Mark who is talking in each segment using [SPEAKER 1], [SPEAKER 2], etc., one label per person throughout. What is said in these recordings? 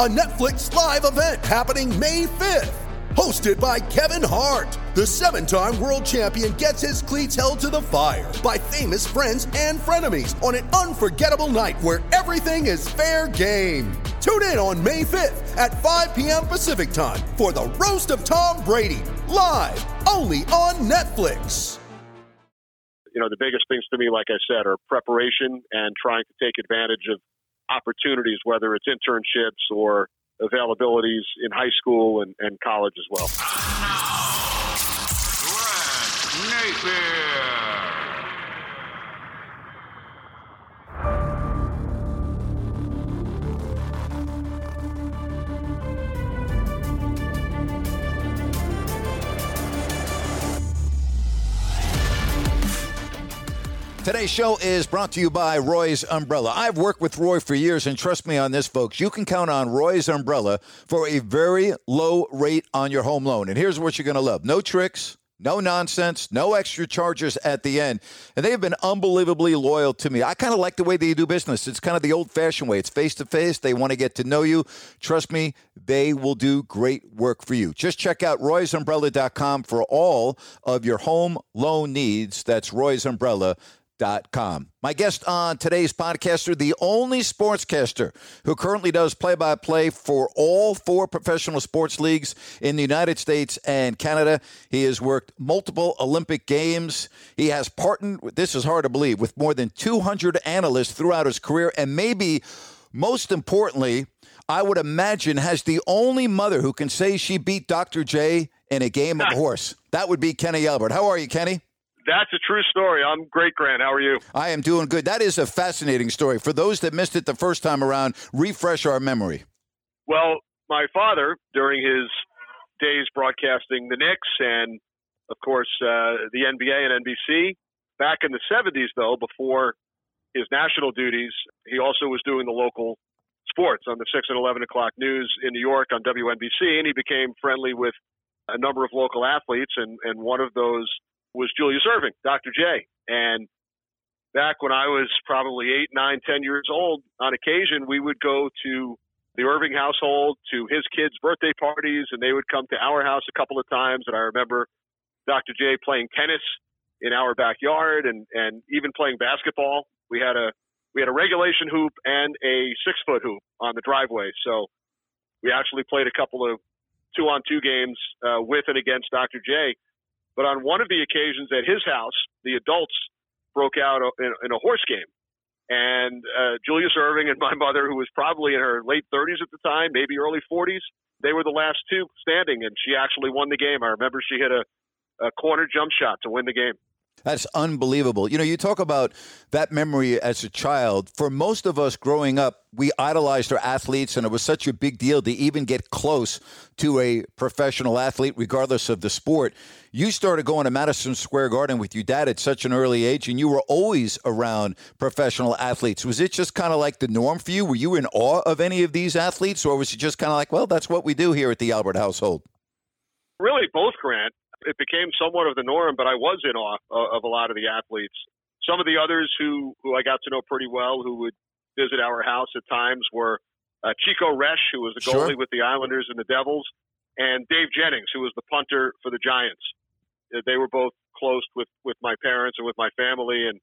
[SPEAKER 1] a Netflix live event happening May 5th. Hosted by Kevin Hart, the seven time world champion gets his cleats held to the fire by famous friends and frenemies on an unforgettable night where everything is fair game. Tune in on May 5th at 5 p.m. Pacific time for the Roast of Tom Brady, live only on Netflix.
[SPEAKER 2] you know, the biggest things to me, like I said, are preparation and trying to take advantage of opportunities, whether it's internships or availabilities in high school and, and college as well.
[SPEAKER 3] Today's show is brought to you by Roy's Umbrella. I've worked with Roy for years, and trust me on this, folks. You can count on Roy's Umbrella for a very low rate on your home loan. And here's what you're going to love no tricks, no nonsense, no extra charges at the end. And they have been unbelievably loyal to me. I kind of like the way they do business. It's kind of the old fashioned way. It's face to face. They want to get to know you. Trust me, they will do great work for you. Just check out roysumbrella.com for all of your home loan needs. That's roysumbrella.com. My guest on today's podcaster, the only sportscaster who currently does play by play for all four professional sports leagues in the United States and Canada. He has worked multiple Olympic Games. He has partnered, this is hard to believe, with more than 200 analysts throughout his career. And maybe most importantly, I would imagine has the only mother who can say she beat Dr. J in a game of horse. That would be Kenny Albert. How are you, Kenny?
[SPEAKER 2] That's a true story. I'm great, Grant. How are you?
[SPEAKER 3] I am doing good. That is a fascinating story. For those that missed it the first time around, refresh our memory.
[SPEAKER 2] Well, my father, during his days broadcasting the Knicks and, of course, uh, the NBA and NBC, back in the 70s, though, before his national duties, he also was doing the local sports on the 6 and 11 o'clock news in New York on WNBC, and he became friendly with a number of local athletes, and, and one of those was Julius Erving, Dr. J. And back when I was probably eight, nine, ten years old, on occasion we would go to the Erving household to his kids' birthday parties, and they would come to our house a couple of times. And I remember Dr. J playing tennis in our backyard, and and even playing basketball. We had a we had a regulation hoop and a six foot hoop on the driveway, so we actually played a couple of two on two games uh, with and against Dr. J. But on one of the occasions at his house, the adults broke out in, in a horse game. And uh, Julius Erving and my mother, who was probably in her late 30s at the time, maybe early 40s, they were the last two standing, and she actually won the game. I remember she hit a, a corner jump shot to win the game.
[SPEAKER 3] That's unbelievable. You know, you talk about that memory as a child. For most of us growing up, we idolized our athletes, and it was such a big deal to even get close to a professional athlete, regardless of the sport. You started going to Madison Square Garden with your dad at such an early age, and you were always around professional athletes. Was it just kind of like the norm for you? Were you in awe of any of these athletes, or was it just kind of like, well, that's what we do here at the Albert household?
[SPEAKER 2] Really, both, Grant it became somewhat of the norm, but I was in awe of a lot of the athletes. Some of the others who, who I got to know pretty well, who would visit our house at times, were uh, Chico Resch, who was the goalie
[SPEAKER 3] Sure.
[SPEAKER 2] with the Islanders and the Devils, and Dave Jennings, who was the punter for the Giants. Uh, They were both close with, with my parents and with my family, and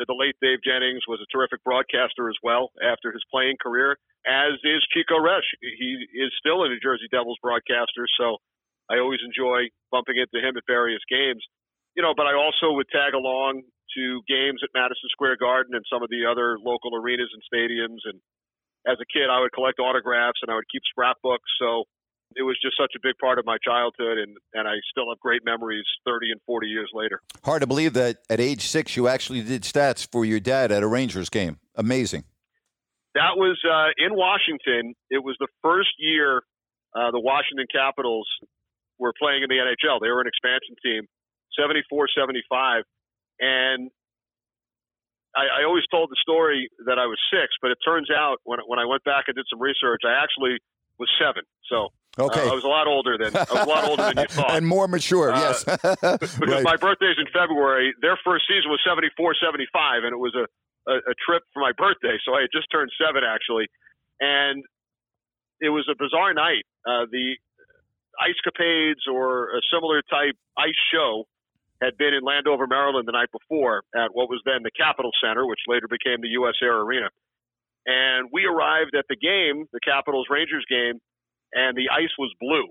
[SPEAKER 2] uh, the late Dave Jennings was a terrific broadcaster as well after his playing career, as is Chico Resch. He is still a New Jersey Devils broadcaster, so I always enjoy bumping into him at various games. You know, but I also would tag along to games at Madison Square Garden and some of the other local arenas and stadiums. And as a kid, I would collect autographs and I would keep scrapbooks. So it was just such a big part of my childhood, and, and I still have great memories 30 and 40 years later.
[SPEAKER 3] Hard to believe that at age six you actually did stats for your dad at a Rangers game. Amazing.
[SPEAKER 2] That was uh, in Washington. It was the first year uh, the Washington Capitals were playing in the NHL. They were an expansion team, 74 75. And I, I always told the story that I was six, but it turns out when, when I went back and did some research, I actually was seven. So
[SPEAKER 3] Okay.
[SPEAKER 2] uh, I was a lot older than I was a lot older than you thought.
[SPEAKER 3] and more mature,
[SPEAKER 2] Uh,
[SPEAKER 3] yes.
[SPEAKER 2] because
[SPEAKER 3] right.
[SPEAKER 2] my birthday's in February. Their first season was 74 75, and it was a, a, a trip for my birthday. So I had just turned seven, actually. And it was a bizarre night. Uh, the Ice Capades or a similar type ice show had been in Landover, Maryland the night before at what was then the Capital Centre, which later became the U.S. Air Arena. And we arrived at the game, the Capitals Rangers game, and the ice was blue.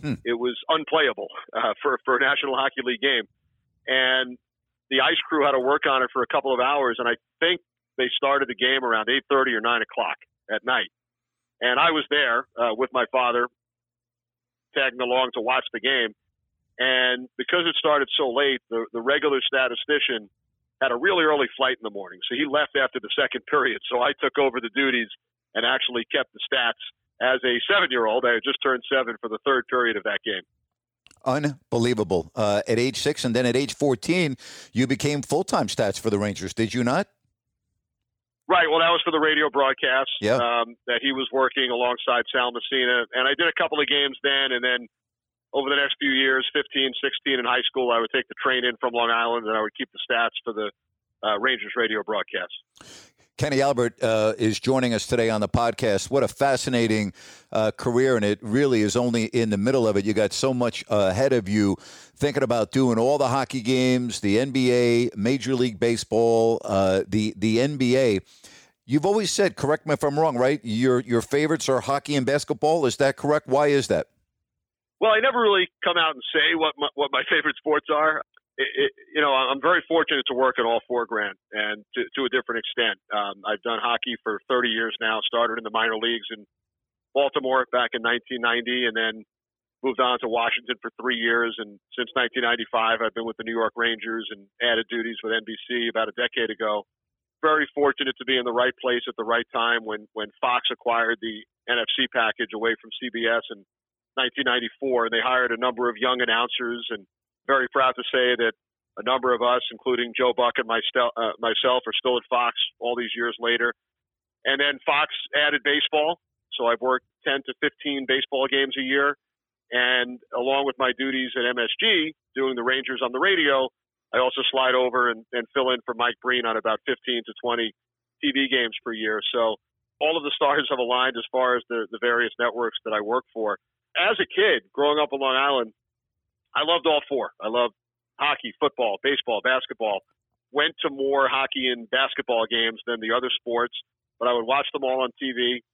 [SPEAKER 3] Hmm.
[SPEAKER 2] It was unplayable uh, for for a National Hockey League game, and the ice crew had to work on it for a couple of hours. And I think they started the game around eight thirty or nine o'clock at night. And I was there uh, with my father, tagging along to watch the game. And because it started so late, the, the regular statistician had a really early flight in the morning. So he left after the second period. So I took over the duties and actually kept the stats as a seven year old. I had just turned seven for the third period of that game.
[SPEAKER 3] Unbelievable. Uh, at age six and then at age 14, you became full time stats for the Rangers, did you not?
[SPEAKER 2] Right. Well, that was for the radio broadcast
[SPEAKER 3] Yeah.
[SPEAKER 2] um, that he was working alongside Sal Messina. And I did a couple of games then. And then over the next few years, 15, 16 in high school, I would take the train in from Long Island and I would keep the stats for the uh, Rangers radio broadcast.
[SPEAKER 3] Kenny Albert uh, is joining us today on the podcast. What a fascinating uh, career, and it really is only in the middle of it. You got so much uh, ahead of you, thinking about doing all the hockey games, the NBA, Major League Baseball, uh, the the NBA. You've always said, correct me if I'm wrong, right? Your your favorites are hockey and basketball. Is that correct? Why is that?
[SPEAKER 2] Well, I never really come out and say what my, what my favorite sports are. It, you know, I'm very fortunate to work in all four Grant and to, to a different extent. Um, I've done hockey for 30 years now. Started in the minor leagues in Baltimore back in 1990, and then moved on to Washington for three years. And since 1995, I've been with the New York Rangers and added duties with NBC about a decade ago. Very fortunate to be in the right place at the right time when when Fox acquired the NFC package away from CBS in 1994, and they hired a number of young announcers. And very proud to say that a number of us, including Joe Buck and myself, uh, myself, are still at Fox all these years later. And then Fox added baseball, so I've worked 10 to 15 baseball games a year. And along with my duties at MSG, doing the Rangers on the radio, I also slide over and, and fill in for Mike Breen on about 15 to 20 TV games per year. So all of the stars have aligned as far as the, the various networks that I work for. As a kid, growing up on Long Island, I loved all four. I loved hockey, football, baseball, basketball. Went to more hockey and basketball games than the other sports, but I would watch them all on TV.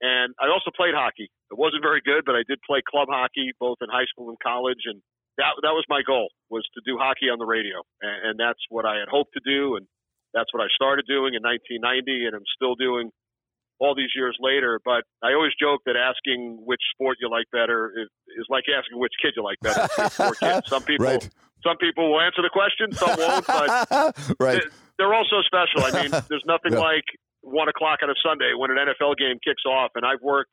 [SPEAKER 2] And I also played hockey. It wasn't very good, but I did play club hockey both in high school and college. And that that was my goal was to do hockey on the radio, and, and that's what I had hoped to do, and that's what I started doing in 1990, and I'm still doing all these years later. But I always joke that asking which sport you like better is, is like asking which kid you like better. if you have four kids. Some people,
[SPEAKER 3] Right.
[SPEAKER 2] some people will answer the question, some won't, but
[SPEAKER 3] right.
[SPEAKER 2] they're, they're all so special. I mean, there's nothing
[SPEAKER 3] Yeah.
[SPEAKER 2] like one o'clock on a Sunday when an NFL game kicks off, and I've worked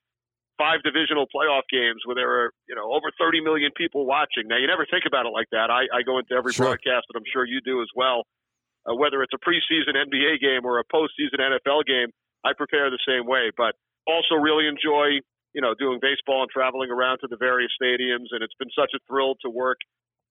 [SPEAKER 2] five divisional playoff games where there are you know over 30 million people watching. Now you never think about it like that. I, I go into every
[SPEAKER 3] Sure.
[SPEAKER 2] broadcast, and I'm sure you do as well. Uh, whether it's a preseason NBA game or a postseason NFL game, I prepare the same way. But also really enjoy you know doing baseball and traveling around to the various stadiums, and it's been such a thrill to work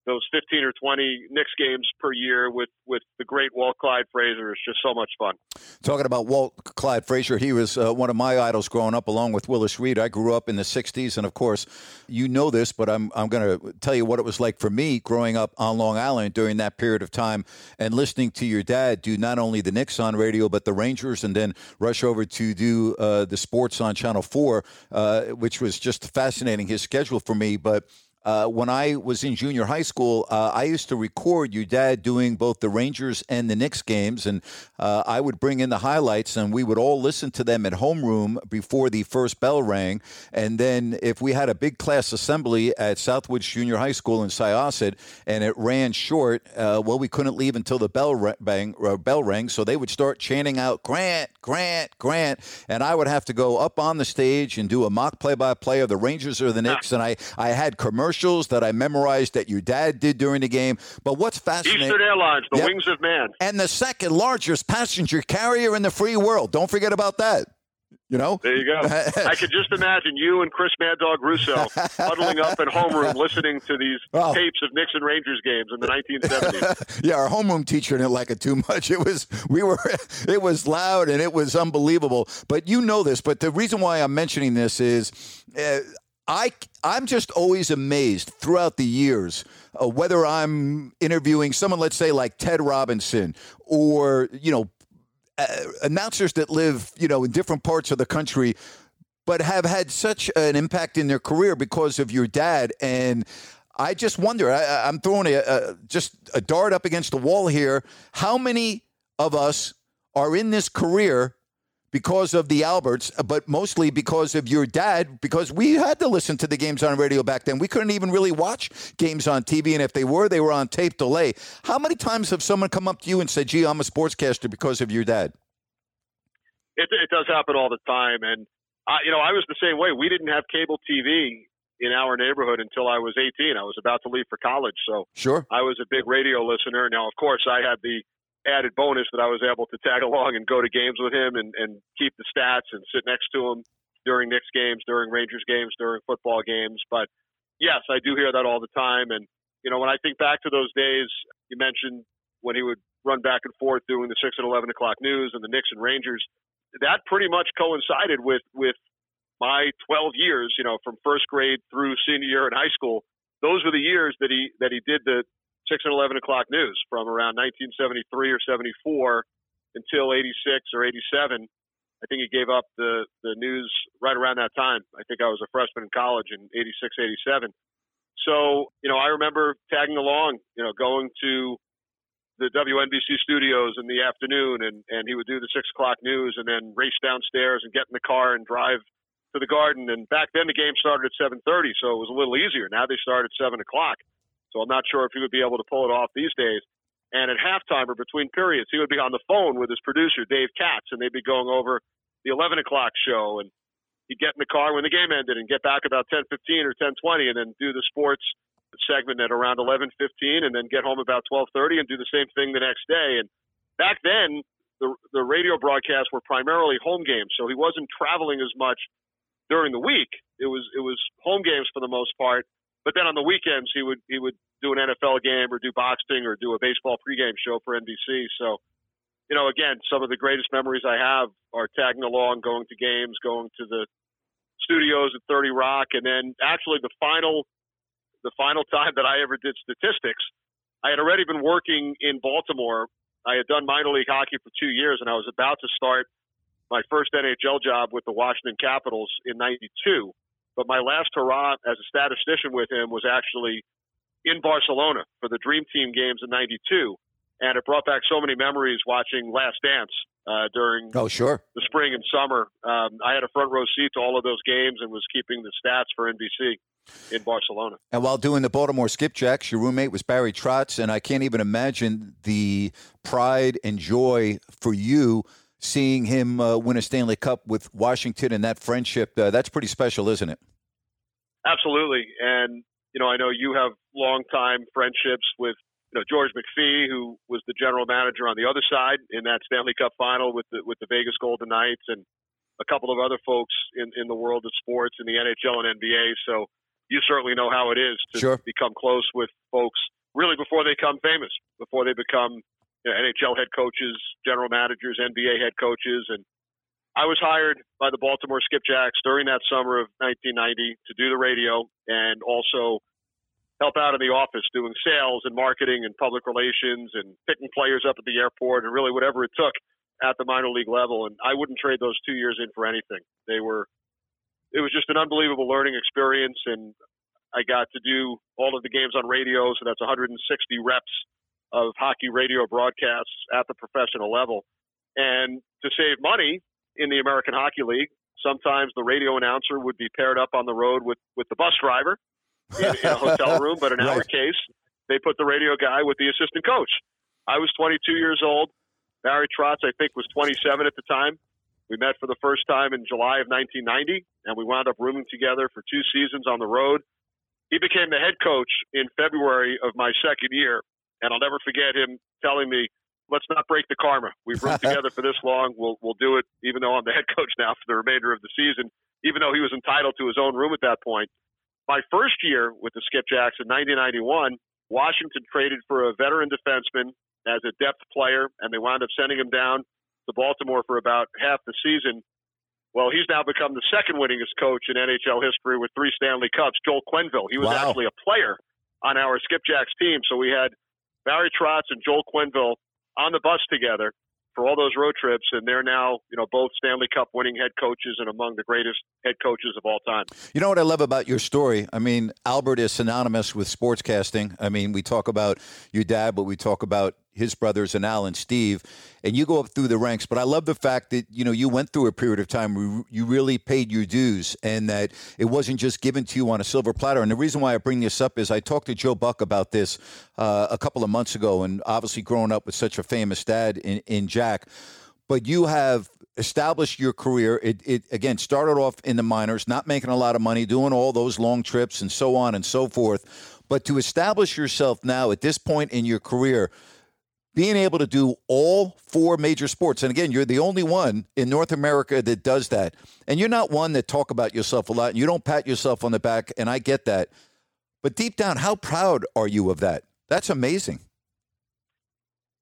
[SPEAKER 2] those 15 or 20 Knicks games per year with with the great Walt Clyde Frazier. is just so much fun.
[SPEAKER 3] Talking about Walt Clyde Frazier, he was uh, one of my idols growing up, along with Willis Reed. I grew up in the '60s, and of course, you know this, but I'm I'm going to tell you what it was like for me growing up on Long Island during that period of time, and listening to your dad do not only the Knicks on radio, but the Rangers, and then rush over to do uh, the sports on Channel Four, uh, which was just fascinating. His schedule for me, but. Uh, when I was in junior high school, uh, I used to record your dad doing both the Rangers and the Knicks games, and uh, I would bring in the highlights, and we would all listen to them at homeroom before the first bell rang. And then if we had a big class assembly at Southwoods Junior High School in Syosset, and it ran short, uh, well, we couldn't leave until the bell ra- bang, uh, bell rang, so they would start chanting out Grant, Grant, Grant, and I would have to go up on the stage and do a mock play-by-play of the Rangers or the Knicks, and I I had commercials that I memorized that your dad did during the game. But what's fascinating?
[SPEAKER 2] Eastern Airlines, the
[SPEAKER 3] Yep.
[SPEAKER 2] Wings of Man.
[SPEAKER 3] and the second largest passenger carrier in the free world. Don't forget about that. You know?
[SPEAKER 2] There you go. I could just imagine you and Chris Mad Dog Russo huddling up in homeroom listening to these
[SPEAKER 3] Oh.
[SPEAKER 2] tapes of Knicks and Rangers games in the 1970s.
[SPEAKER 3] yeah, our homeroom teacher didn't like it too much. It was we were it was loud and it was unbelievable. But you know this. But the reason why I'm mentioning this is. Uh, I, I'm just always amazed throughout the years, uh, whether I'm interviewing someone, let's say like Ted Robinson, or you know, uh, announcers that live, you know, in different parts of the country, but have had such an impact in their career because of your dad. And I just wonder, I, I'm throwing a, a, just a dart up against the wall here. How many of us are in this career because of the Alberts, but mostly because of your dad, because we had to listen to the games on radio back then. We couldn't even really watch games on TV, and if they were, they were on tape delay. How many times have someone come up to you and said, gee, I'm a sportscaster because of your dad?
[SPEAKER 2] it, it does happen all the time. And, I, you know, I was the same way. We didn't have cable TV in our neighborhood until I was 18. I was about to leave for college. So
[SPEAKER 3] Sure.
[SPEAKER 2] I was a big radio listener. Now, of course, I had the added bonus that I was able to tag along and go to games with him and, and keep the stats and sit next to him during Knicks games, during Rangers games, during football games. But yes, I do hear that all the time. And, you know, when I think back to those days, you mentioned when he would run back and forth doing the 6 and 11 o'clock news and the Knicks and Rangers, that pretty much coincided with, with my 12 years, you know, from first grade through senior year in high school. Those were the years that he, that he did the six and eleven o'clock news from around 1973 or 74 until 86 or 87. I think he gave up the the news right around that time. I think I was a freshman in college in 86, 87. So you know, I remember tagging along, you know, going to the WNBC studios in the afternoon, and and he would do the six o'clock news, and then race downstairs and get in the car and drive to the Garden. And back then, the game started at 7:30, so it was a little easier. Now they start at seven o'clock. So I'm not sure if he would be able to pull it off these days. And at halftime or between periods, he would be on the phone with his producer, Dave Katz, and they'd be going over the 11 o'clock show. And he'd get in the car when the game ended and get back about 10:15 or 10:20, and then do the sports segment at around 11:15, and then get home about 12:30 and do the same thing the next day. And back then, the the radio broadcasts were primarily home games, so he wasn't traveling as much during the week. It was it was home games for the most part. But then on the weekends, he would he would do an NFL game or do boxing or do a baseball pregame show for NBC. So, you know, again, some of the greatest memories I have are tagging along, going to games, going to the studios at 30 Rock, and then actually the final the final time that I ever did statistics, I had already been working in Baltimore. I had done minor league hockey for two years, and I was about to start my first NHL job with the Washington Capitals in '92. But my last hurrah as a statistician with him was actually in Barcelona for the Dream Team games in '92, and it brought back so many memories watching Last Dance uh, during
[SPEAKER 3] Oh, sure.
[SPEAKER 2] the spring and summer. Um, I had a front row seat to all of those games and was keeping the stats for NBC in Barcelona.
[SPEAKER 3] And while doing the Baltimore Skipjacks, your roommate was Barry Trotz, and I can't even imagine the pride and joy for you seeing him uh, win a Stanley Cup with Washington and that friendship. Uh, that's pretty special, isn't it?
[SPEAKER 2] Absolutely, and you know I know you have longtime friendships with you know George McPhee, who was the general manager on the other side in that Stanley Cup final with the with the Vegas Golden Knights, and a couple of other folks in in the world of sports in the NHL and NBA. So you certainly know how it is to
[SPEAKER 3] Sure.
[SPEAKER 2] become close with folks really before they become famous, before they become NHL head coaches, general managers, NBA head coaches, and I was hired by the Baltimore Skipjacks during that summer of 1990 to do the radio and also help out in the office doing sales and marketing and public relations and picking players up at the airport and really whatever it took at the minor league level. And I wouldn't trade those two years in for anything. They were, it was just an unbelievable learning experience. And I got to do all of the games on radio, so that's 160 reps of hockey radio broadcasts at the professional level. And to save money in the American Hockey League, sometimes the radio announcer would be paired up on the road with, with the bus driver in, in a hotel room. But in our case, they put the radio guy with the assistant coach. I was 22 years old. Barry Trotz, I think, was 27 at the time. We met for the first time in July of 1990, and we wound up rooming together for two seasons on the road. He became the head coach in February of my second year, and I'll never forget him telling me, "Let's not break the karma. We've roomed together for this long. We'll we'll do it, even though I'm the head coach now for the remainder of the season. Even though he was entitled to his own room at that point. My first year with the Skipjacks in 1991, Washington traded for a veteran defenseman as a depth player, and they wound up sending him down to Baltimore for about half the season. Well, he's now become the second winningest coach in NHL history with three Stanley Cups. Joel Quenneville. He was
[SPEAKER 3] Wow.
[SPEAKER 2] actually a player on our Skipjacks team. So we had Barry Trotz and Joel Quenneville on the bus together for all those road trips, and they're now, you know, both Stanley Cup winning head coaches and among the greatest head coaches of all time.
[SPEAKER 3] You know what I love about your story? I mean, Albert is synonymous with sportscasting. I mean, we talk about your dad, but we talk about his brothers and Al and Steve, and you go up through the ranks. But I love the fact that you know you went through a period of time where you really paid your dues, and that it wasn't just given to you on a silver platter. And the reason why I bring this up is I talked to Joe Buck about this uh, a couple of months ago, and obviously growing up with such a famous dad in, in Jack, but you have established your career. It, it again started off in the minors, not making a lot of money, doing all those long trips and so on and so forth. But to establish yourself now at this point in your career, being able to do all four major sports, and again, you're the only one in North America that does that. And you're not one that talk about yourself a lot, and you don't pat yourself on the back, and I get that. But deep down, how proud are you of that? That's amazing.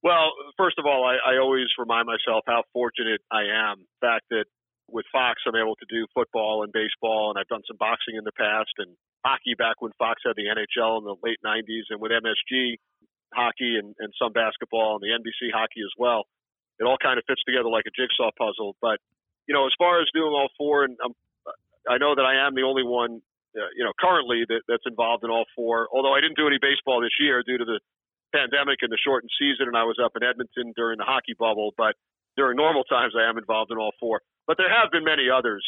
[SPEAKER 2] Well, first of all, I, I always remind myself how fortunate I am. The fact that with Fox, I'm able to do football and baseball, and I've done some boxing in the past and hockey back when Fox had the NHL in the late 90s, and with MSG, hockey and, and some basketball and the NBC hockey as well. It all kind of fits together like a jigsaw puzzle. But, you know, as far as doing all four, and um, I know that I am the only one, uh, you know, currently that, that's involved in all four, although I didn't do any baseball this year due to the pandemic and the shortened season, and I was up in Edmonton during the hockey bubble. But during normal times, I am involved in all four. But there have been many others.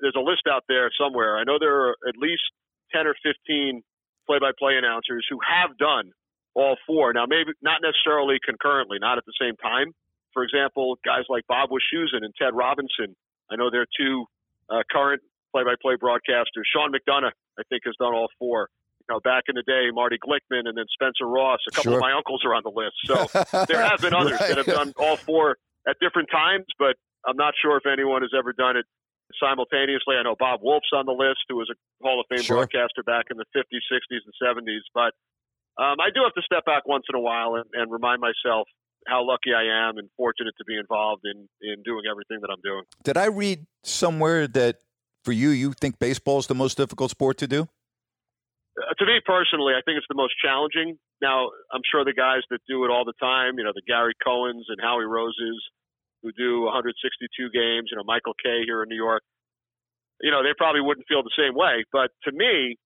[SPEAKER 2] There's a list out there somewhere. I know there are at least 10 or 15 play by play announcers who have done all four. Now, maybe not necessarily concurrently, not at the same time. For example, guys like Bob Wischusen and Ted Robinson. I know they're two uh, current play by play broadcasters. Sean McDonough, I think, has done all four. You know, back in the day, Marty Glickman and then Spencer Ross. A couple
[SPEAKER 3] Sure.
[SPEAKER 2] of my uncles are on the list. So there have been others
[SPEAKER 3] Right.
[SPEAKER 2] that have done all four at different times, but I'm not sure if anyone has ever done it simultaneously. I know Bob Wolff's on the list, who was a Hall of Fame
[SPEAKER 3] Sure.
[SPEAKER 2] broadcaster back in the 50s, 60s, and 70s. But um, I do have to step back once in a while and, and remind myself how lucky I am and fortunate to be involved in, in doing everything that I'm doing.
[SPEAKER 3] Did I read somewhere that for you, you think baseball is the most difficult sport to do?
[SPEAKER 2] Uh, to me personally, I think it's the most challenging. Now, I'm sure the guys that do it all the time, you know, the Gary Cohens and Howie Roses, who do 162 games, you know, Michael Kay here in New York, you know, they probably wouldn't feel the same way. But to me,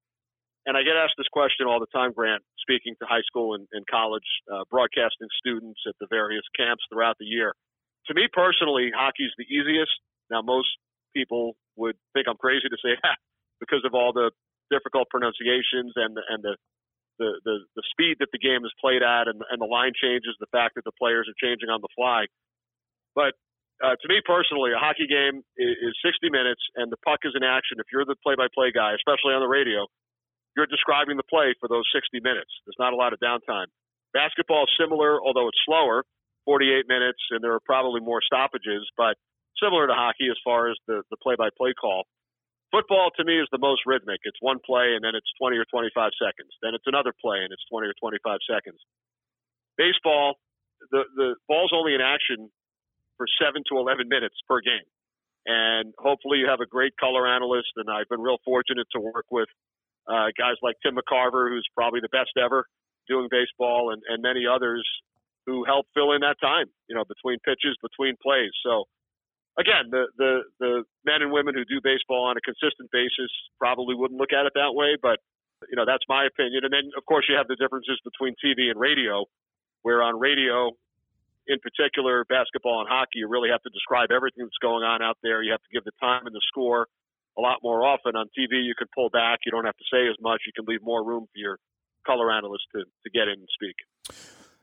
[SPEAKER 2] and I get asked this question all the time, Grant, speaking to high school and, and college uh, broadcasting students at the various camps throughout the year. To me personally, hockey's the easiest. Now, most people would think I'm crazy to say that because of all the difficult pronunciations and the, and the, the, the, the speed that the game is played at and, and the line changes, the fact that the players are changing on the fly. But uh, to me personally, a hockey game is, is 60 minutes and the puck is in action. If you're the play-by-play guy, especially on the radio, you're describing the play for those 60 minutes. There's not a lot of downtime. Basketball is similar, although it's slower, 48 minutes, and there are probably more stoppages, but similar to hockey as far as the, the play-by-play call. Football to me is the most rhythmic. It's one play and then it's 20 or 25 seconds. Then it's another play and it's 20 or 25 seconds. Baseball, the the ball's only in action for seven to 11 minutes per game, and hopefully you have a great color analyst. And I've been real fortunate to work with uh, guys like Tim McCarver, who's probably the best ever doing baseball, and, and many others who help fill in that time, you know, between pitches, between plays. So again, the, the, the men and women who do baseball on a consistent basis probably wouldn't look at it that way, but You know, that's my opinion. And then, of course, you have the differences between TV and radio, where on radio, in particular, basketball and hockey, you really have to describe everything that's going on out there. You have to give the time and the score a lot more often. On TV, you can pull back. You don't have to say as much. You can leave more room for your color analyst to, to get in and speak.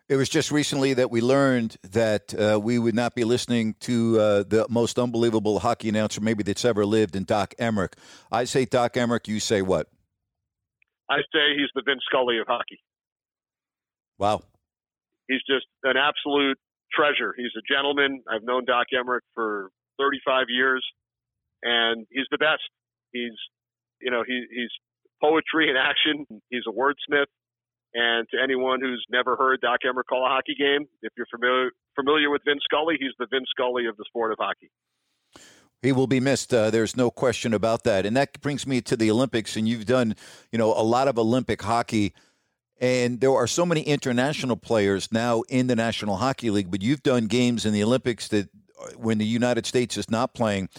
[SPEAKER 3] It was just recently that we learned that uh, we would not be listening to uh, the most unbelievable hockey announcer maybe that's ever lived in Doc Emrick. I say Doc Emrick, you say what?
[SPEAKER 2] I say he's the Vin Scully of hockey.
[SPEAKER 3] Wow.
[SPEAKER 2] He's just an absolute treasure. He's a gentleman. I've known Doc Emrick for 35 years, and he's the best. He's, you know, he, he's poetry in action. He's a wordsmith. And to anyone who's never heard Doc Emrick call a hockey game, if you're familiar familiar with Vin Scully, he's the Vin Scully of the sport of hockey.
[SPEAKER 3] He will be missed. Uh, there's no question about that. And that brings me to the Olympics. And you've done, you know, a lot of Olympic hockey. And there are so many international players now in the National Hockey League, but you've done games in the Olympics that uh, when the United States is not playing.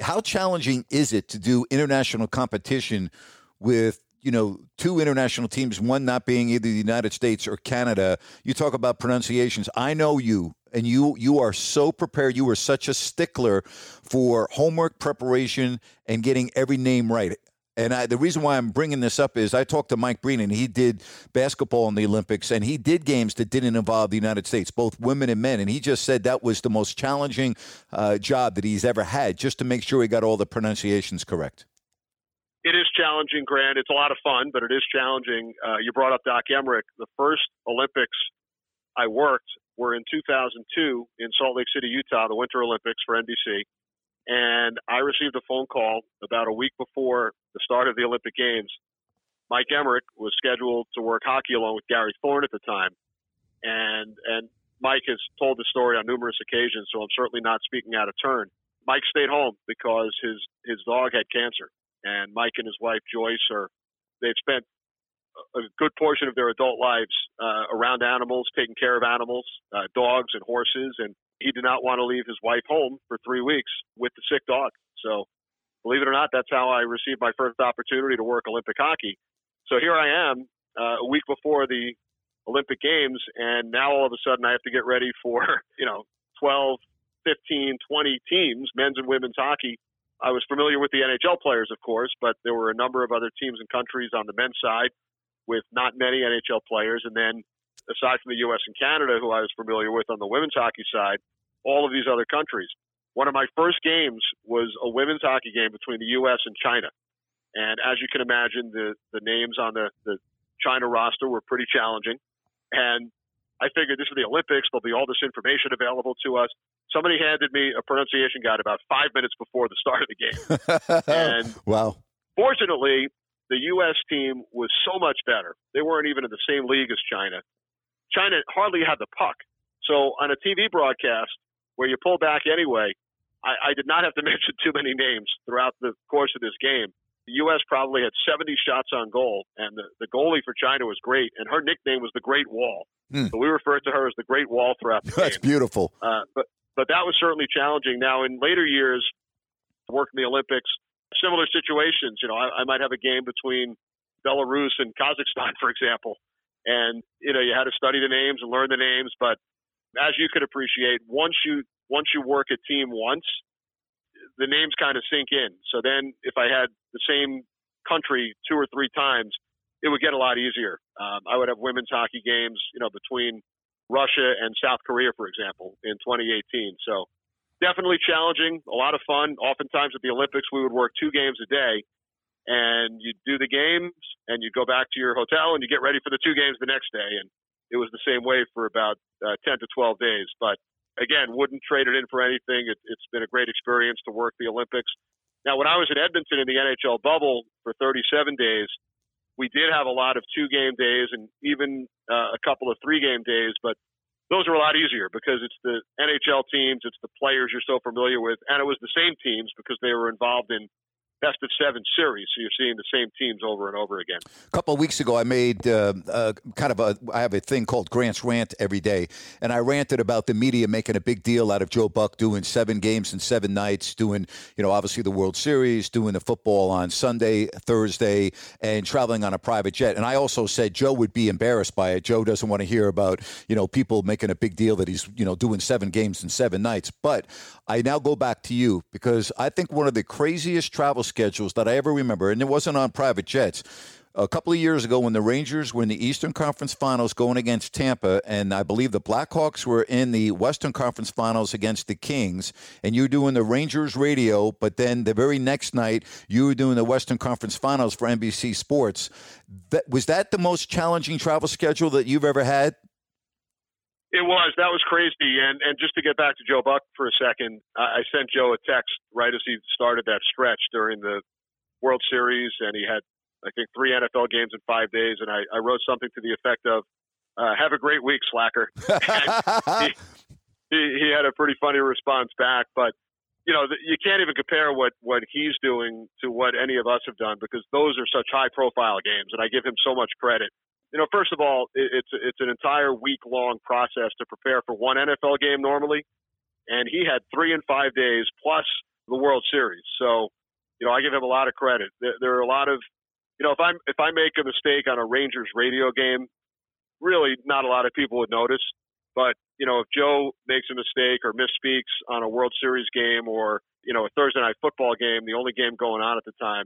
[SPEAKER 3] How challenging is it to do international competition with you know, two international teams, one not being either the United States or Canada. You talk about pronunciations. I know you, and you you are so prepared. You are such a stickler for homework preparation and getting every name right. And I, the reason why I'm bringing this up is I talked to Mike Breen, and he did basketball in the Olympics, and he did games that didn't involve the United States, both women and men. And he just said that was the most challenging uh, job that he's ever had, just to make sure he got all the pronunciations correct
[SPEAKER 2] it is challenging, Grant. It's a lot of fun, but it is challenging. Uh, you brought up Doc Emrick. The first Olympics I worked were in 2002 in Salt Lake City, Utah, the Winter Olympics for NBC. And I received a phone call about a week before the start of the Olympic Games. Mike Emrick was scheduled to work hockey along with Gary Thorne at the time. And, and Mike has told the story on numerous occasions, so I'm certainly not speaking out of turn. Mike stayed home because his, his dog had cancer and Mike and his wife Joyce are they've spent a good portion of their adult lives uh, around animals, taking care of animals, uh, dogs and horses, and he did not want to leave his wife home for three weeks with the sick dog. So, believe it or not, that's how I received my first opportunity to work Olympic hockey. So here I am, uh, a week before the Olympic Games, and now all of a sudden I have to get ready for you know 12, 15, 20 teams, men's and women's hockey I was familiar with the NHL players, of course, but there were a number of other teams and countries on the men's side with not many NHL players. And then, aside from the U.S. and Canada, who I was familiar with on the women's hockey side, all of these other countries. One of my first games was a women's hockey game between the U.S. and China. And as you can imagine, the, the names on the, the China roster were pretty challenging. And I figured this is the Olympics. There'll be all this information available to us somebody handed me a pronunciation guide about five minutes before the start of the game. and
[SPEAKER 3] wow.
[SPEAKER 2] Fortunately, the U.S. team was so much better. They weren't even in the same league as China. China hardly had the puck. So on a TV broadcast where you pull back anyway, I, I did not have to mention too many names throughout the course of this game. The U.S. probably had 70 shots on goal, and the, the goalie for China was great, and her nickname was the Great Wall. Mm. So we refer to her as the Great Wall throughout the
[SPEAKER 3] That's
[SPEAKER 2] game.
[SPEAKER 3] beautiful.
[SPEAKER 2] Uh, but but that was certainly challenging. Now, in later years, working the Olympics, similar situations. You know, I, I might have a game between Belarus and Kazakhstan, for example, and you know, you had to study the names and learn the names. But as you could appreciate, once you once you work a team once, the names kind of sink in. So then, if I had the same country two or three times, it would get a lot easier. Um, I would have women's hockey games, you know, between Russia and South Korea, for example, in 2018. So definitely challenging, a lot of fun. Oftentimes at the Olympics, we would work two games a day, and you'd do the games, and you'd go back to your hotel, and you get ready for the two games the next day. And it was the same way for about uh, 10 to 12 days. But again, wouldn't trade it in for anything. It, it's been a great experience to work the Olympics. Now, when I was in Edmonton in the NHL bubble for 37 days, we did have a lot of two game days and even uh, a couple of three game days, but those are a lot easier because it's the NHL teams, it's the players you're so familiar with, and it was the same teams because they were involved in best of seven series. So you're seeing the same teams over and over again.
[SPEAKER 3] A couple of weeks ago, I made uh, uh, kind of a. I have a thing called Grant's Rant every day, and I ranted about the media making a big deal out of Joe Buck doing seven games in seven nights, doing you know obviously the World Series, doing the football on Sunday, Thursday, and traveling on a private jet. And I also said Joe would be embarrassed by it. Joe doesn't want to hear about you know people making a big deal that he's you know doing seven games in seven nights. But I now go back to you because I think one of the craziest travel schedules that I ever remember, and it wasn't on private jets. A couple of years ago, when the Rangers were in the Eastern Conference Finals going against Tampa, and I believe the Blackhawks were in the Western Conference Finals against the Kings, and you were doing the Rangers radio, but then the very next night you were doing the Western Conference Finals for NBC Sports. That, was that the most challenging travel schedule that you've ever had?
[SPEAKER 2] It was. That was crazy. And and just to get back to Joe Buck for a second, I sent Joe a text right as he started that stretch during the World Series, and he had I think three NFL games in five days, and I, I wrote something to the effect of, uh, "Have a great week, slacker." he, he, he had a pretty funny response back, but you know you can't even compare what what he's doing to what any of us have done because those are such high profile games, and I give him so much credit. You know, first of all, it's it's an entire week long process to prepare for one NFL game normally, and he had three and five days plus the World Series. So, you know, I give him a lot of credit. There, there are a lot of you know, if I'm if I make a mistake on a Rangers radio game, really not a lot of people would notice. But you know, if Joe makes a mistake or misspeaks on a World Series game or you know a Thursday night football game, the only game going on at the time,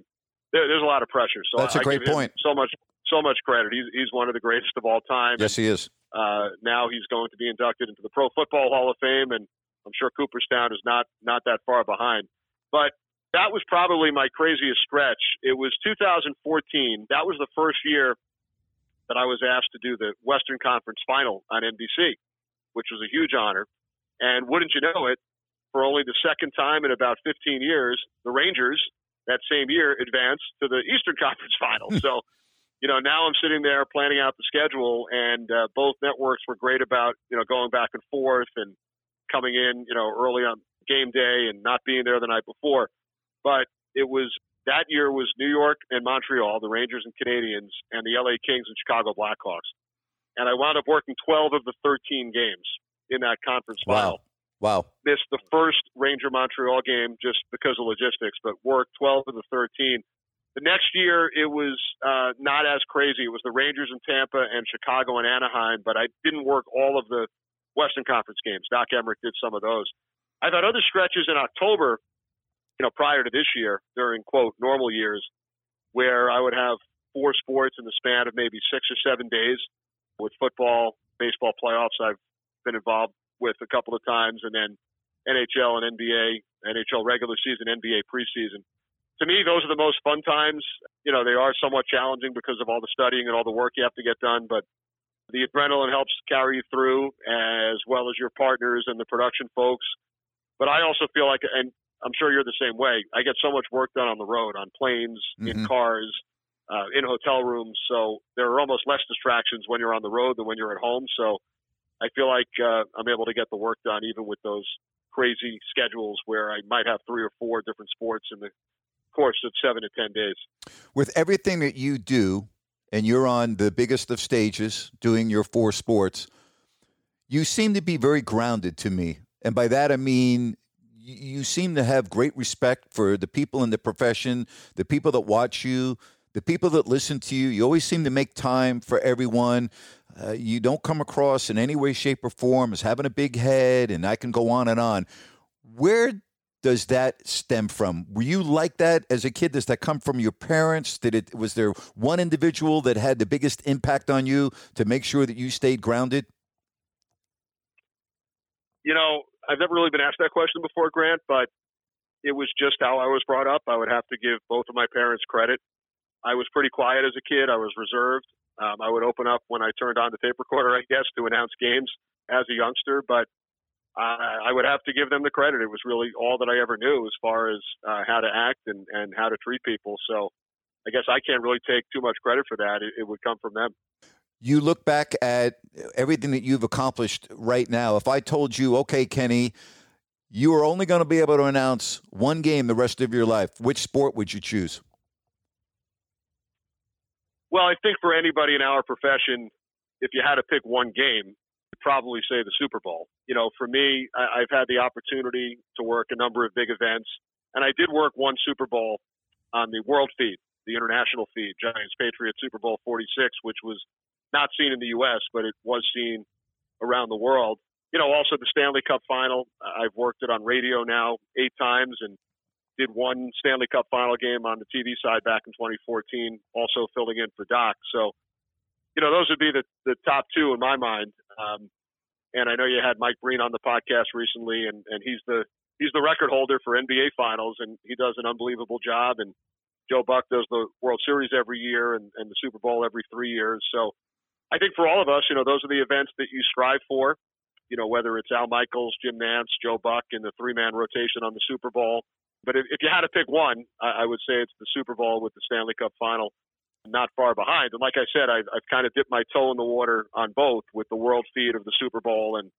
[SPEAKER 2] there, there's a lot of pressure. So
[SPEAKER 3] that's a
[SPEAKER 2] I
[SPEAKER 3] great point.
[SPEAKER 2] So much, so much credit. He's he's one of the greatest of all time.
[SPEAKER 3] Yes, he is.
[SPEAKER 2] Uh, now he's going to be inducted into the Pro Football Hall of Fame, and I'm sure Cooperstown is not not that far behind. But that was probably my craziest stretch. It was 2014. That was the first year that I was asked to do the Western Conference Final on NBC, which was a huge honor. And wouldn't you know it, for only the second time in about 15 years, the Rangers that same year advanced to the Eastern Conference Final. so, you know, now I'm sitting there planning out the schedule, and uh, both networks were great about you know going back and forth and coming in, you know, early on game day and not being there the night before. But it was that year was New York and Montreal, the Rangers and Canadiens, and the LA Kings and Chicago Blackhawks. And I wound up working 12 of the 13 games in that conference final.
[SPEAKER 3] Wow.
[SPEAKER 2] Missed the first Ranger Montreal game just because of logistics, but worked 12 of the 13. The next year, it was uh, not as crazy. It was the Rangers in Tampa and Chicago and Anaheim, but I didn't work all of the Western Conference games. Doc Emrick did some of those. I've had other stretches in October you know, prior to this year, during quote normal years, where I would have four sports in the span of maybe six or seven days with football, baseball playoffs. I've been involved with a couple of times, and then NHL and NBA, NHL regular season, NBA preseason. To me, those are the most fun times. You know, they are somewhat challenging because of all the studying and all the work you have to get done, but the adrenaline helps carry you through as well as your partners and the production folks. But I also feel like, and I'm sure you're the same way. I get so much work done on the road, on planes, mm-hmm. in cars, uh, in hotel rooms. So there are almost less distractions when you're on the road than when you're at home. So I feel like uh, I'm able to get the work done even with those crazy schedules where I might have three or four different sports in the course of seven to 10 days.
[SPEAKER 3] With everything that you do, and you're on the biggest of stages doing your four sports, you seem to be very grounded to me. And by that I mean you seem to have great respect for the people in the profession, the people that watch you, the people that listen to you. You always seem to make time for everyone. Uh, you don't come across in any way, shape, or form as having a big head, and I can go on and on. Where does that stem from? Were you like that as a kid? Does that come from your parents? Did it was there one individual that had the biggest impact on you to make sure that you stayed grounded?
[SPEAKER 2] You know, I've never really been asked that question before, Grant, but it was just how I was brought up. I would have to give both of my parents credit. I was pretty quiet as a kid. I was reserved. Um, I would open up when I turned on the tape recorder, I guess, to announce games as a youngster. But uh, I would have to give them the credit. It was really all that I ever knew as far as uh, how to act and, and how to treat people. So I guess I can't really take too much credit for that. It, it would come from them
[SPEAKER 3] you look back at everything that you've accomplished right now. If I told you, okay, Kenny, you are only going to be able to announce one game the rest of your life, which sport would you choose?
[SPEAKER 2] Well, I think for anybody in our profession, if you had to pick one game, probably say the Super Bowl. You know, for me, I, I've had the opportunity to work a number of big events, and I did work one Super Bowl on the world feed, the international feed, Giants Patriots Super Bowl 46, which was not seen in the U.S., but it was seen around the world. You know, also the Stanley Cup final. I've worked it on radio now eight times and did one Stanley Cup final game on the TV side back in 2014, also filling in for Doc. So, you know, those would be the, the top two in my mind. Um, and I know you had Mike Breen on the podcast recently, and, and he's the he's the record holder for NBA finals, and he does an unbelievable job. And Joe Buck does the World Series every year and, and the Super Bowl every three years. So I think for all of us, you know, those are the events that you strive for. You know, whether it's Al Michaels, Jim Nantz, Joe Buck in the three man rotation on the Super Bowl. But if, if you had to pick one, I, I would say it's the Super Bowl with the Stanley Cup final not far behind. And like I said, I've, I've kind of dipped my toe in the water on both with the world feed of the Super Bowl and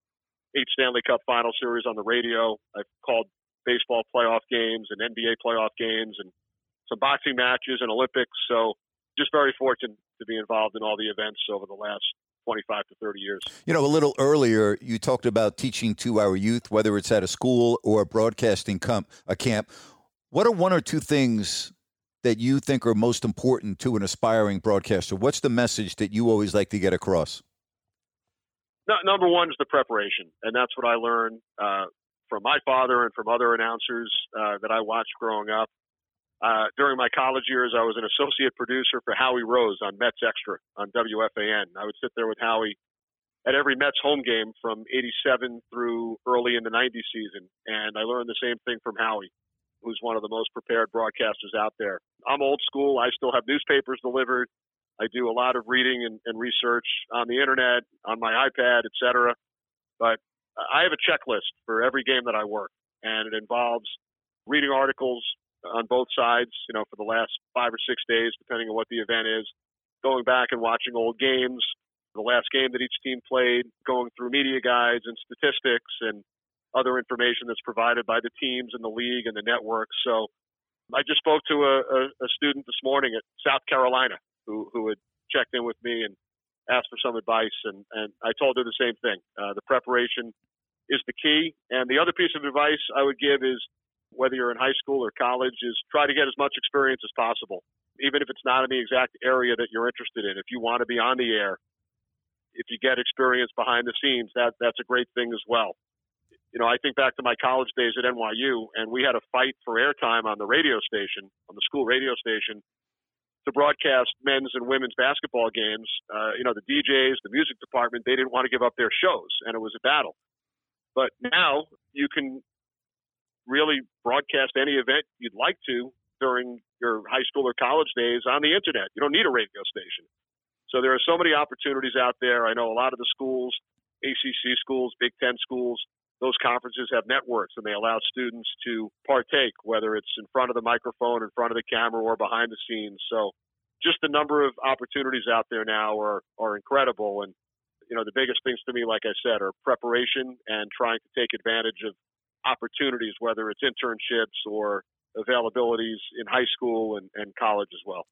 [SPEAKER 2] eight Stanley Cup final series on the radio. I've called baseball playoff games and NBA playoff games and some boxing matches and Olympics. So just very fortunate to be involved in all the events over the last 25 to 30 years.
[SPEAKER 3] You know, a little earlier, you talked about teaching to our youth, whether it's at a school or a broadcasting camp. A camp. What are one or two things that you think are most important to an aspiring broadcaster? What's the message that you always like to get across?
[SPEAKER 2] No, number one is the preparation, and that's what I learned uh, from my father and from other announcers uh, that I watched growing up. Uh, during my college years, I was an associate producer for Howie Rose on Mets Extra on WFAN. I would sit there with Howie at every Mets home game from 87 through early in the 90s season. And I learned the same thing from Howie, who's one of the most prepared broadcasters out there. I'm old school. I still have newspapers delivered. I do a lot of reading and, and research on the internet, on my iPad, etc. But I have a checklist for every game that I work, and it involves reading articles, on both sides, you know, for the last five or six days, depending on what the event is, going back and watching old games, the last game that each team played, going through media guides and statistics and other information that's provided by the teams and the league and the network. So I just spoke to a, a, a student this morning at South Carolina who, who had checked in with me and asked for some advice. And, and I told her the same thing. Uh, the preparation is the key. And the other piece of advice I would give is whether you're in high school or college, is try to get as much experience as possible, even if it's not in the exact area that you're interested in. If you want to be on the air, if you get experience behind the scenes, that that's a great thing as well. You know, I think back to my college days at NYU, and we had a fight for airtime on the radio station, on the school radio station, to broadcast men's and women's basketball games. Uh, you know, the DJs, the music department, they didn't want to give up their shows, and it was a battle. But now you can really broadcast any event you'd like to during your high school or college days on the internet. You don't need a radio station. So there are so many opportunities out there. I know a lot of the schools, ACC schools, Big Ten schools, those conferences have networks and they allow students to partake, whether it's in front of the microphone, in front of the camera, or behind the scenes. So just the number of opportunities out there now are, are incredible. And, you know, the biggest things to me, like I said, are preparation and trying to take advantage of opportunities, whether it's internships or availabilities in high school and, and college as well.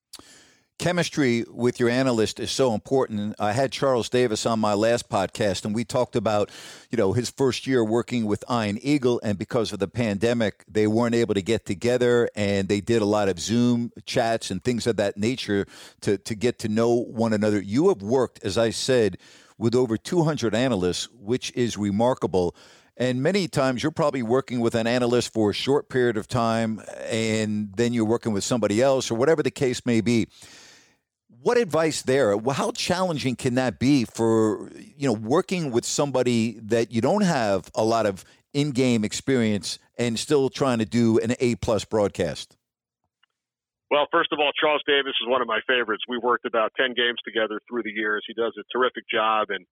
[SPEAKER 3] Chemistry with your analyst is so important. I had Charles Davis on my last podcast, and we talked about, you know, his first year working with Ian Eagle, and because of the pandemic, they weren't able to get together, and they did a lot of Zoom chats and things of that nature to to get to know one another. You have worked, as I said, with over 200 analysts, which is remarkable. And many times you're probably working with an analyst for a short period of time and then you're working with somebody else or whatever the case may be. What advice there? How challenging can that be for, you know, working with somebody that you don't have a lot of in-game experience and still trying to do an A-plus broadcast?
[SPEAKER 2] Well, first of all, Charles Davis is one of my favorites. We worked about 10 games together through the years. He does a terrific job and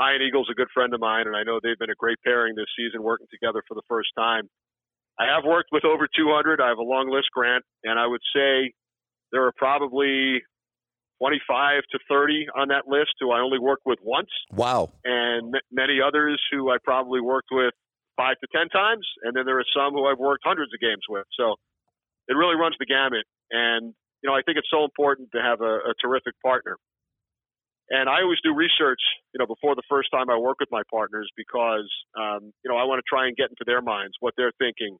[SPEAKER 2] Ian Eagle's a good friend of mine, and I know they've been a great pairing this season, working together for the first time. I have worked with over 200. I have a long list, Grant, and I would say there are probably 25 to 30 on that list who I only worked with once.
[SPEAKER 3] Wow.
[SPEAKER 2] And m- many others who I probably worked with five to ten times, and then there are some who I've worked hundreds of games with. So it really runs the gamut. And you know, I think it's so important to have a, a terrific partner. And I always do research, you know, before the first time I work with my partners because, um, you know, I want to try and get into their minds, what they're thinking.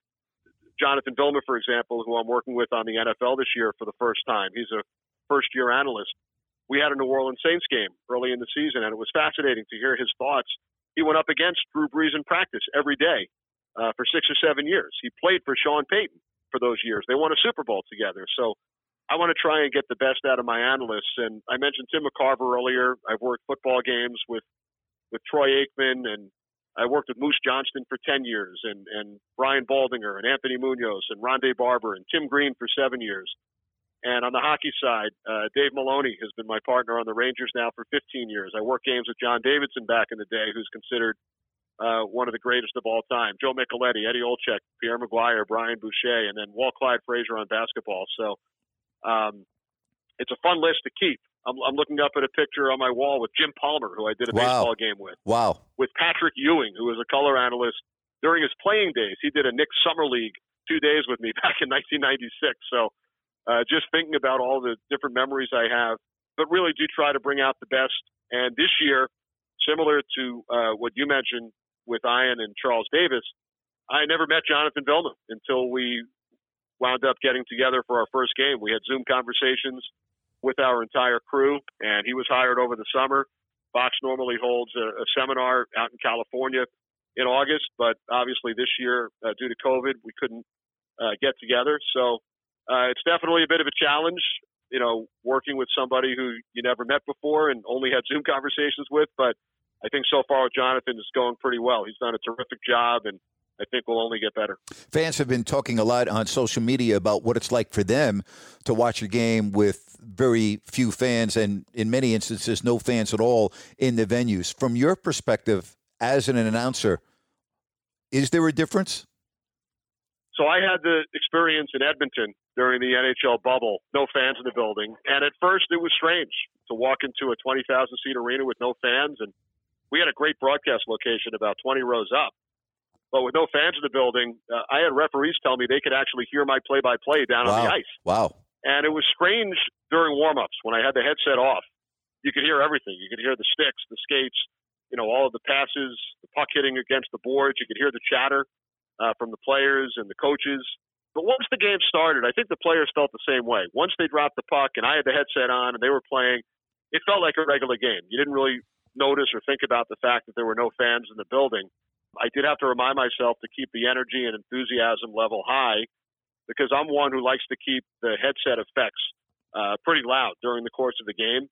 [SPEAKER 2] Jonathan Vilma, for example, who I'm working with on the NFL this year for the first time, he's a first year analyst. We had a New Orleans Saints game early in the season, and it was fascinating to hear his thoughts. He went up against Drew Brees in practice every day uh, for six or seven years. He played for Sean Payton for those years. They won a Super Bowl together. So I want to try and get the best out of my analysts. And I mentioned Tim McCarver earlier. I've worked football games with with Troy Aikman, and I worked with Moose Johnston for ten years, and and Brian Baldinger, and Anthony Munoz, and Rondé Barber, and Tim Green for seven years. And on the hockey side, uh, Dave Maloney has been my partner on the Rangers now for 15 years. I worked games with John Davidson back in the day, who's considered uh, one of the greatest of all time. Joe Micheletti, Eddie Olczyk, Pierre McGuire, Brian Boucher, and then Walt Clyde Frazier on basketball. So um, it's a fun list to keep. I'm, I'm, looking up at a picture on my wall with Jim Palmer, who I did a wow. baseball game with.
[SPEAKER 3] Wow.
[SPEAKER 2] With Patrick Ewing, who was a color analyst during his playing days. He did a Knick Summer League two days with me back in 1996. So uh, just thinking about all the different memories I have, but really do try to bring out the best. And this year, similar to uh, what you mentioned with Ian and Charles Davis, I never met Jonathan Vilma until we wound up getting together for our first game. We had Zoom conversations with our entire crew, and he was hired over the summer. Fox normally holds a, a seminar out in California in August, but obviously this year, uh, due to COVID, we couldn't uh, get together. So uh, it's definitely a bit of a challenge, you know, working with somebody who you never met before and only had Zoom conversations with. But I think so far with Jonathan is going pretty well. He's done a terrific job, and I think we'll only get better.
[SPEAKER 3] Fans have been talking a lot on social media about what it's like for them to watch a game with very few fans and, in many instances, no fans at all in the venues. From your perspective as an announcer, is there a difference?
[SPEAKER 2] So I had the experience in Edmonton during the NHL bubble, no fans in the building, and at first it was strange to walk into a 20,000 seat arena with no fans, and we had a great broadcast location about 20 rows up. But with no fans in the building, uh, I had referees tell me they could actually hear my play-by-play down
[SPEAKER 3] wow.
[SPEAKER 2] on the ice.
[SPEAKER 3] Wow!
[SPEAKER 2] And it was strange during warm-ups when I had the headset off. You could hear everything. You could hear the sticks, the skates, you know, all of the passes, the puck hitting against the boards. You could hear the chatter uh, from the players and the coaches. But once the game started, I think the players felt the same way. Once they dropped the puck and I had the headset on and they were playing, it felt like a regular game. You didn't really notice or think about the fact that there were no fans in the building. I did have to remind myself to keep the energy and enthusiasm level high because I'm one who likes to keep the headset effects uh, pretty loud during the course of the game.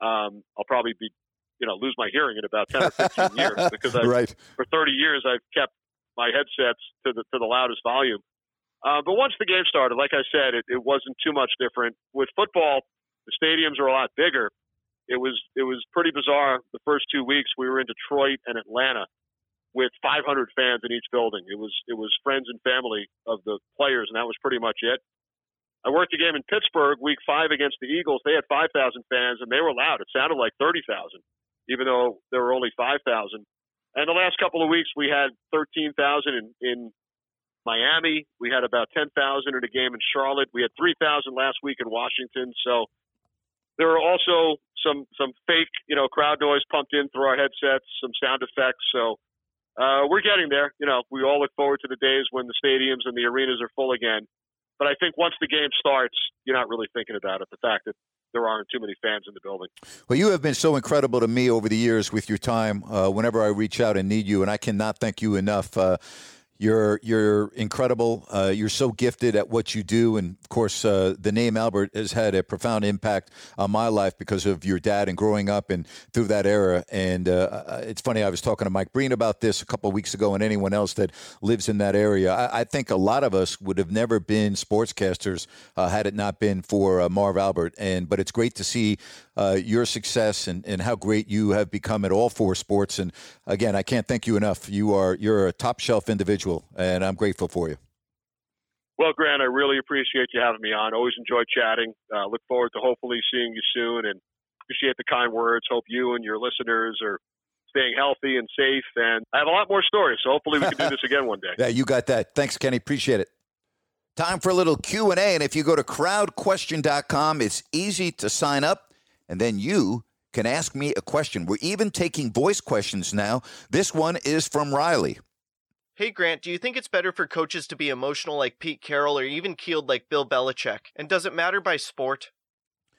[SPEAKER 2] Um, I'll probably be, you know, lose my hearing in about 10 or 15 years because I've,
[SPEAKER 3] right.
[SPEAKER 2] for 30 years I've kept my headsets to the to the loudest volume. Uh, but once the game started, like I said, it, it wasn't too much different. With football, the stadiums are a lot bigger. It was it was pretty bizarre. The first two weeks we were in Detroit and Atlanta, with 500 fans in each building. It was it was friends and family of the players, and that was pretty much it. I worked a game in Pittsburgh, week five against the Eagles. They had 5,000 fans, and they were loud. It sounded like 30,000, even though there were only 5,000. And the last couple of weeks, we had 13,000 in, in Miami. We had about 10,000 in a game in Charlotte. We had 3,000 last week in Washington. So there are also some some fake, you know, crowd noise pumped in through our headsets, some sound effects. So uh, we're getting there. You know, we all look forward to the days when the stadiums and the arenas are full again. But I think once the game starts, you're not really thinking about it. The fact that there aren't too many fans in the building.
[SPEAKER 3] Well, you have been so incredible to me over the years with your time. Uh, whenever I reach out and need you, and I cannot thank you enough. Uh, you're you're incredible. Uh, you're so gifted at what you do, and of course, uh, the name Albert has had a profound impact on my life because of your dad and growing up and through that era. And uh, uh it's funny, I was talking to Mike Breen about this a couple of weeks ago, and anyone else that lives in that area. I, I think a lot of us would have never been sportscasters uh, had it not been for uh, Marv Albert. And but it's great to see uh, your success and, and how great you have become at all four sports. And again, I can't thank you enough. You are you're a top shelf individual, and I'm grateful for you.
[SPEAKER 2] Well, Grant, I really appreciate you having me on. Always enjoy chatting. Uh, look forward to hopefully seeing you soon, and appreciate the kind words. Hope you and your listeners are staying healthy and safe. And I have a lot more stories, so hopefully we can do this again one day.
[SPEAKER 3] Yeah, you got that. Thanks, Kenny. Appreciate it. Time for a little Q&A, and if you go to crowdquestion.com, it's easy to sign up, and then you can ask me a question. We're even taking voice questions now. This one is from Riley.
[SPEAKER 4] Hey Grant, do you think it's better for coaches to be emotional like Pete Carroll or even keeled like Bill Belichick? And does it matter by sport?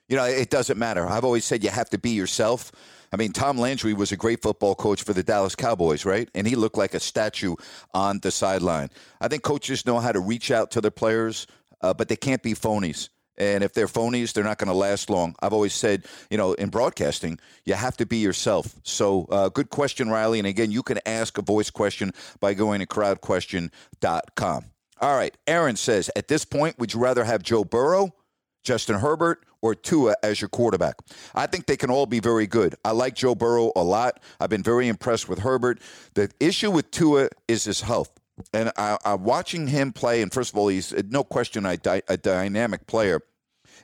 [SPEAKER 3] You know, it doesn't matter. I've always said you have to be yourself. I mean, Tom Landry was a great football coach for the Dallas Cowboys, right? And he looked like a statue on the sideline. I think coaches know how to reach out to their players, uh, but they can't be phonies. And if they're phonies, they're not going to last long. I've always said, you know, in broadcasting, you have to be yourself. So, uh, good question, Riley. And again, you can ask a voice question by going to crowdquestion.com. All right. Aaron says, at this point, would you rather have Joe Burrow, Justin Herbert, or Tua as your quarterback? I think they can all be very good. I like Joe Burrow a lot. I've been very impressed with Herbert. The issue with Tua is his health. And I, am watching him play, and first of all, he's no question a, a dynamic player.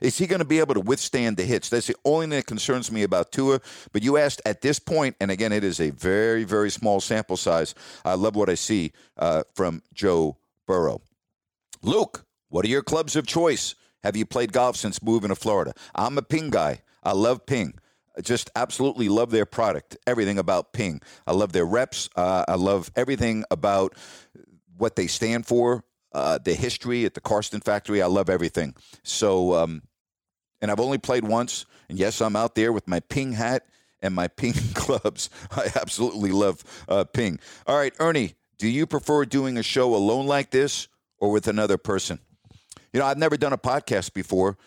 [SPEAKER 3] Is he going to be able to withstand the hits? That's the only thing that concerns me about Tua. But you asked at this point, and again, it is a very, very small sample size. I love what I see uh, from Joe Burrow. Luke, what are your clubs of choice? Have you played golf since moving to Florida? I'm a ping guy. I love ping. I just absolutely love their product. Everything about ping. I love their reps. Uh, I love everything about what they stand for uh, the history at the Karsten factory. I love everything. So, um, and I've only played once. And yes, I'm out there with my ping hat and my ping clubs. I absolutely love uh, ping. All right, Ernie, do you prefer doing a show alone like this or with another person? You know, I've never done a podcast before.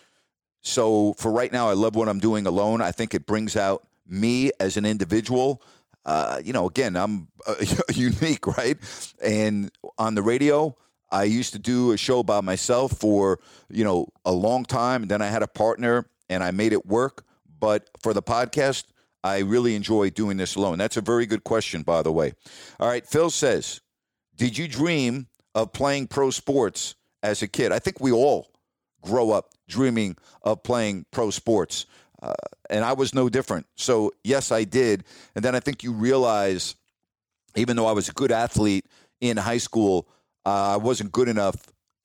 [SPEAKER 3] So for right now, I love what I'm doing alone. I think it brings out me as an individual. Uh, you know, again, I'm uh, unique, right? And on the radio, I used to do a show by myself for, you know, a long time. Then I had a partner and I made it work. But for the podcast, I really enjoy doing this alone. That's a very good question, by the way. All right, Phil says, Did you dream of playing pro sports as a kid? I think we all grow up dreaming of playing pro sports. Uh, and I was no different. So, yes, I did. And then I think you realize, even though I was a good athlete in high school, I wasn't good enough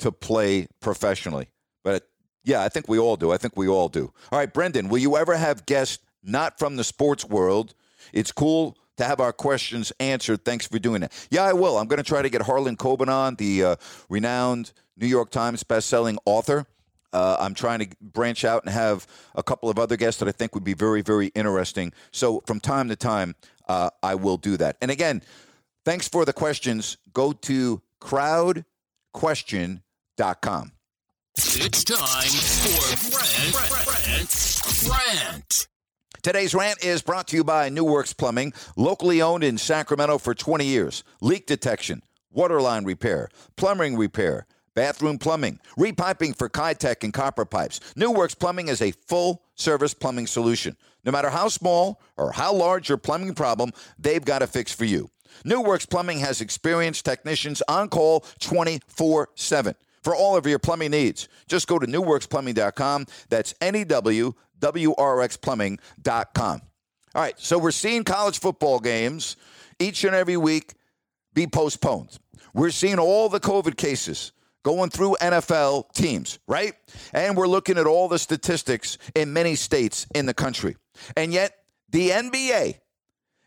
[SPEAKER 3] to play professionally. But yeah, I think we all do. I think we all do. All right, Brendan, will you ever have guests not from the sports world? It's cool to have our questions answered. Thanks for doing that. Yeah, I will. I'm going to try to get Harlan Coben on, the uh, renowned New York Times bestselling author. Uh, I'm trying to branch out and have a couple of other guests that I think would be very, very interesting. So from time to time, uh, I will do that. And again, thanks for the questions. Go to crowdquestion.com.
[SPEAKER 5] It's time for Rant, Rant, Rant.
[SPEAKER 3] Today's rant is brought to you by New Works Plumbing, locally owned in Sacramento for 20 years. Leak detection, water line repair, plumbing repair, bathroom plumbing, repiping for Kitec and copper pipes. New Works Plumbing is a full service plumbing solution. No matter how small or how large your plumbing problem, they've got a fix for you. New Works Plumbing has experienced technicians on call 24 7 for all of your plumbing needs. Just go to newwrxplumbing.com. That's N E W W R X plumbing.com. All right, so we're seeing college football games each and every week be postponed. We're seeing all the COVID cases going through NFL teams, right? And we're looking at all the statistics in many states in the country. And yet, the NBA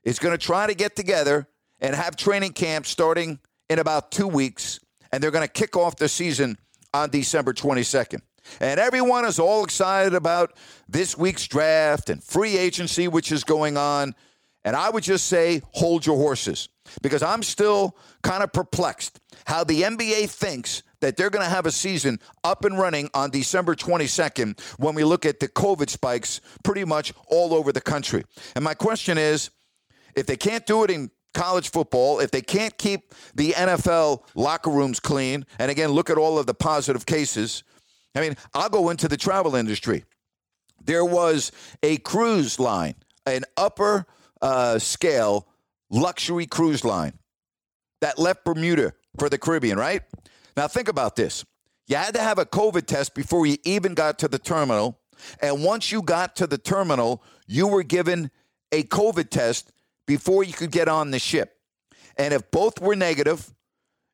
[SPEAKER 3] is going to try to get together and have training camp starting in about two weeks, and they're going to kick off the season on December 22nd. And everyone is all excited about this week's draft and free agency, which is going on. And I would just say, hold your horses, because I'm still kind of perplexed how the NBA thinks that they're going to have a season up and running on December 22nd when we look at the COVID spikes pretty much all over the country. And my question is if they can't do it in college football, if they can't keep the NFL locker rooms clean, and again, look at all of the positive cases. I mean, I'll go into the travel industry. There was a cruise line, an upper uh, scale luxury cruise line that left Bermuda for the Caribbean, right? Now, think about this. You had to have a COVID test before you even got to the terminal. And once you got to the terminal, you were given a COVID test before you could get on the ship. And if both were negative,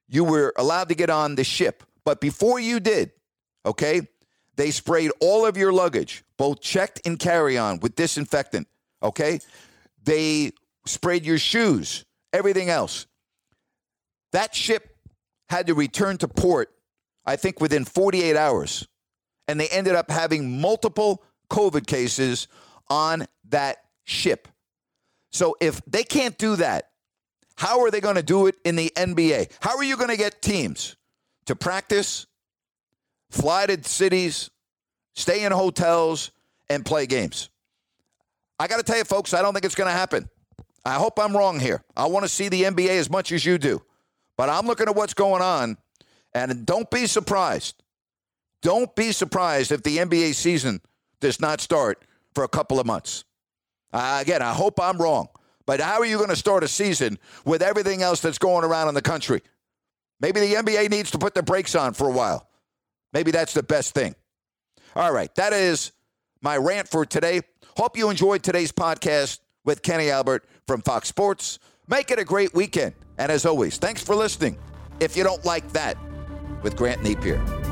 [SPEAKER 3] you were allowed to get on the ship. But before you did, okay, they sprayed all of your luggage, both checked and carry on, with disinfectant, okay? They sprayed your shoes, everything else. That ship had to return to port, I think, within 48 hours. And they ended up having multiple COVID cases on that ship. So if they can't do that, how are they going to do it in the NBA? How are you going to get teams to practice, fly to cities, stay in hotels, and play games? I got to tell you, folks, I don't think it's going to happen. I hope I'm wrong here. I want to see the NBA as much as you do. But I'm looking at what's going on, and don't be surprised. Don't be surprised if the NBA season does not start for a couple of months. Uh, again, I hope I'm wrong. But how are you going to start a season with everything else that's going around in the country? Maybe the NBA needs to put the brakes on for a while. Maybe that's the best thing. All right, that is my rant for today. Hope you enjoyed today's podcast with Kenny Albert from Fox Sports. Make it a great weekend. And as always, thanks for listening. If you don't like that, with Grant Napear.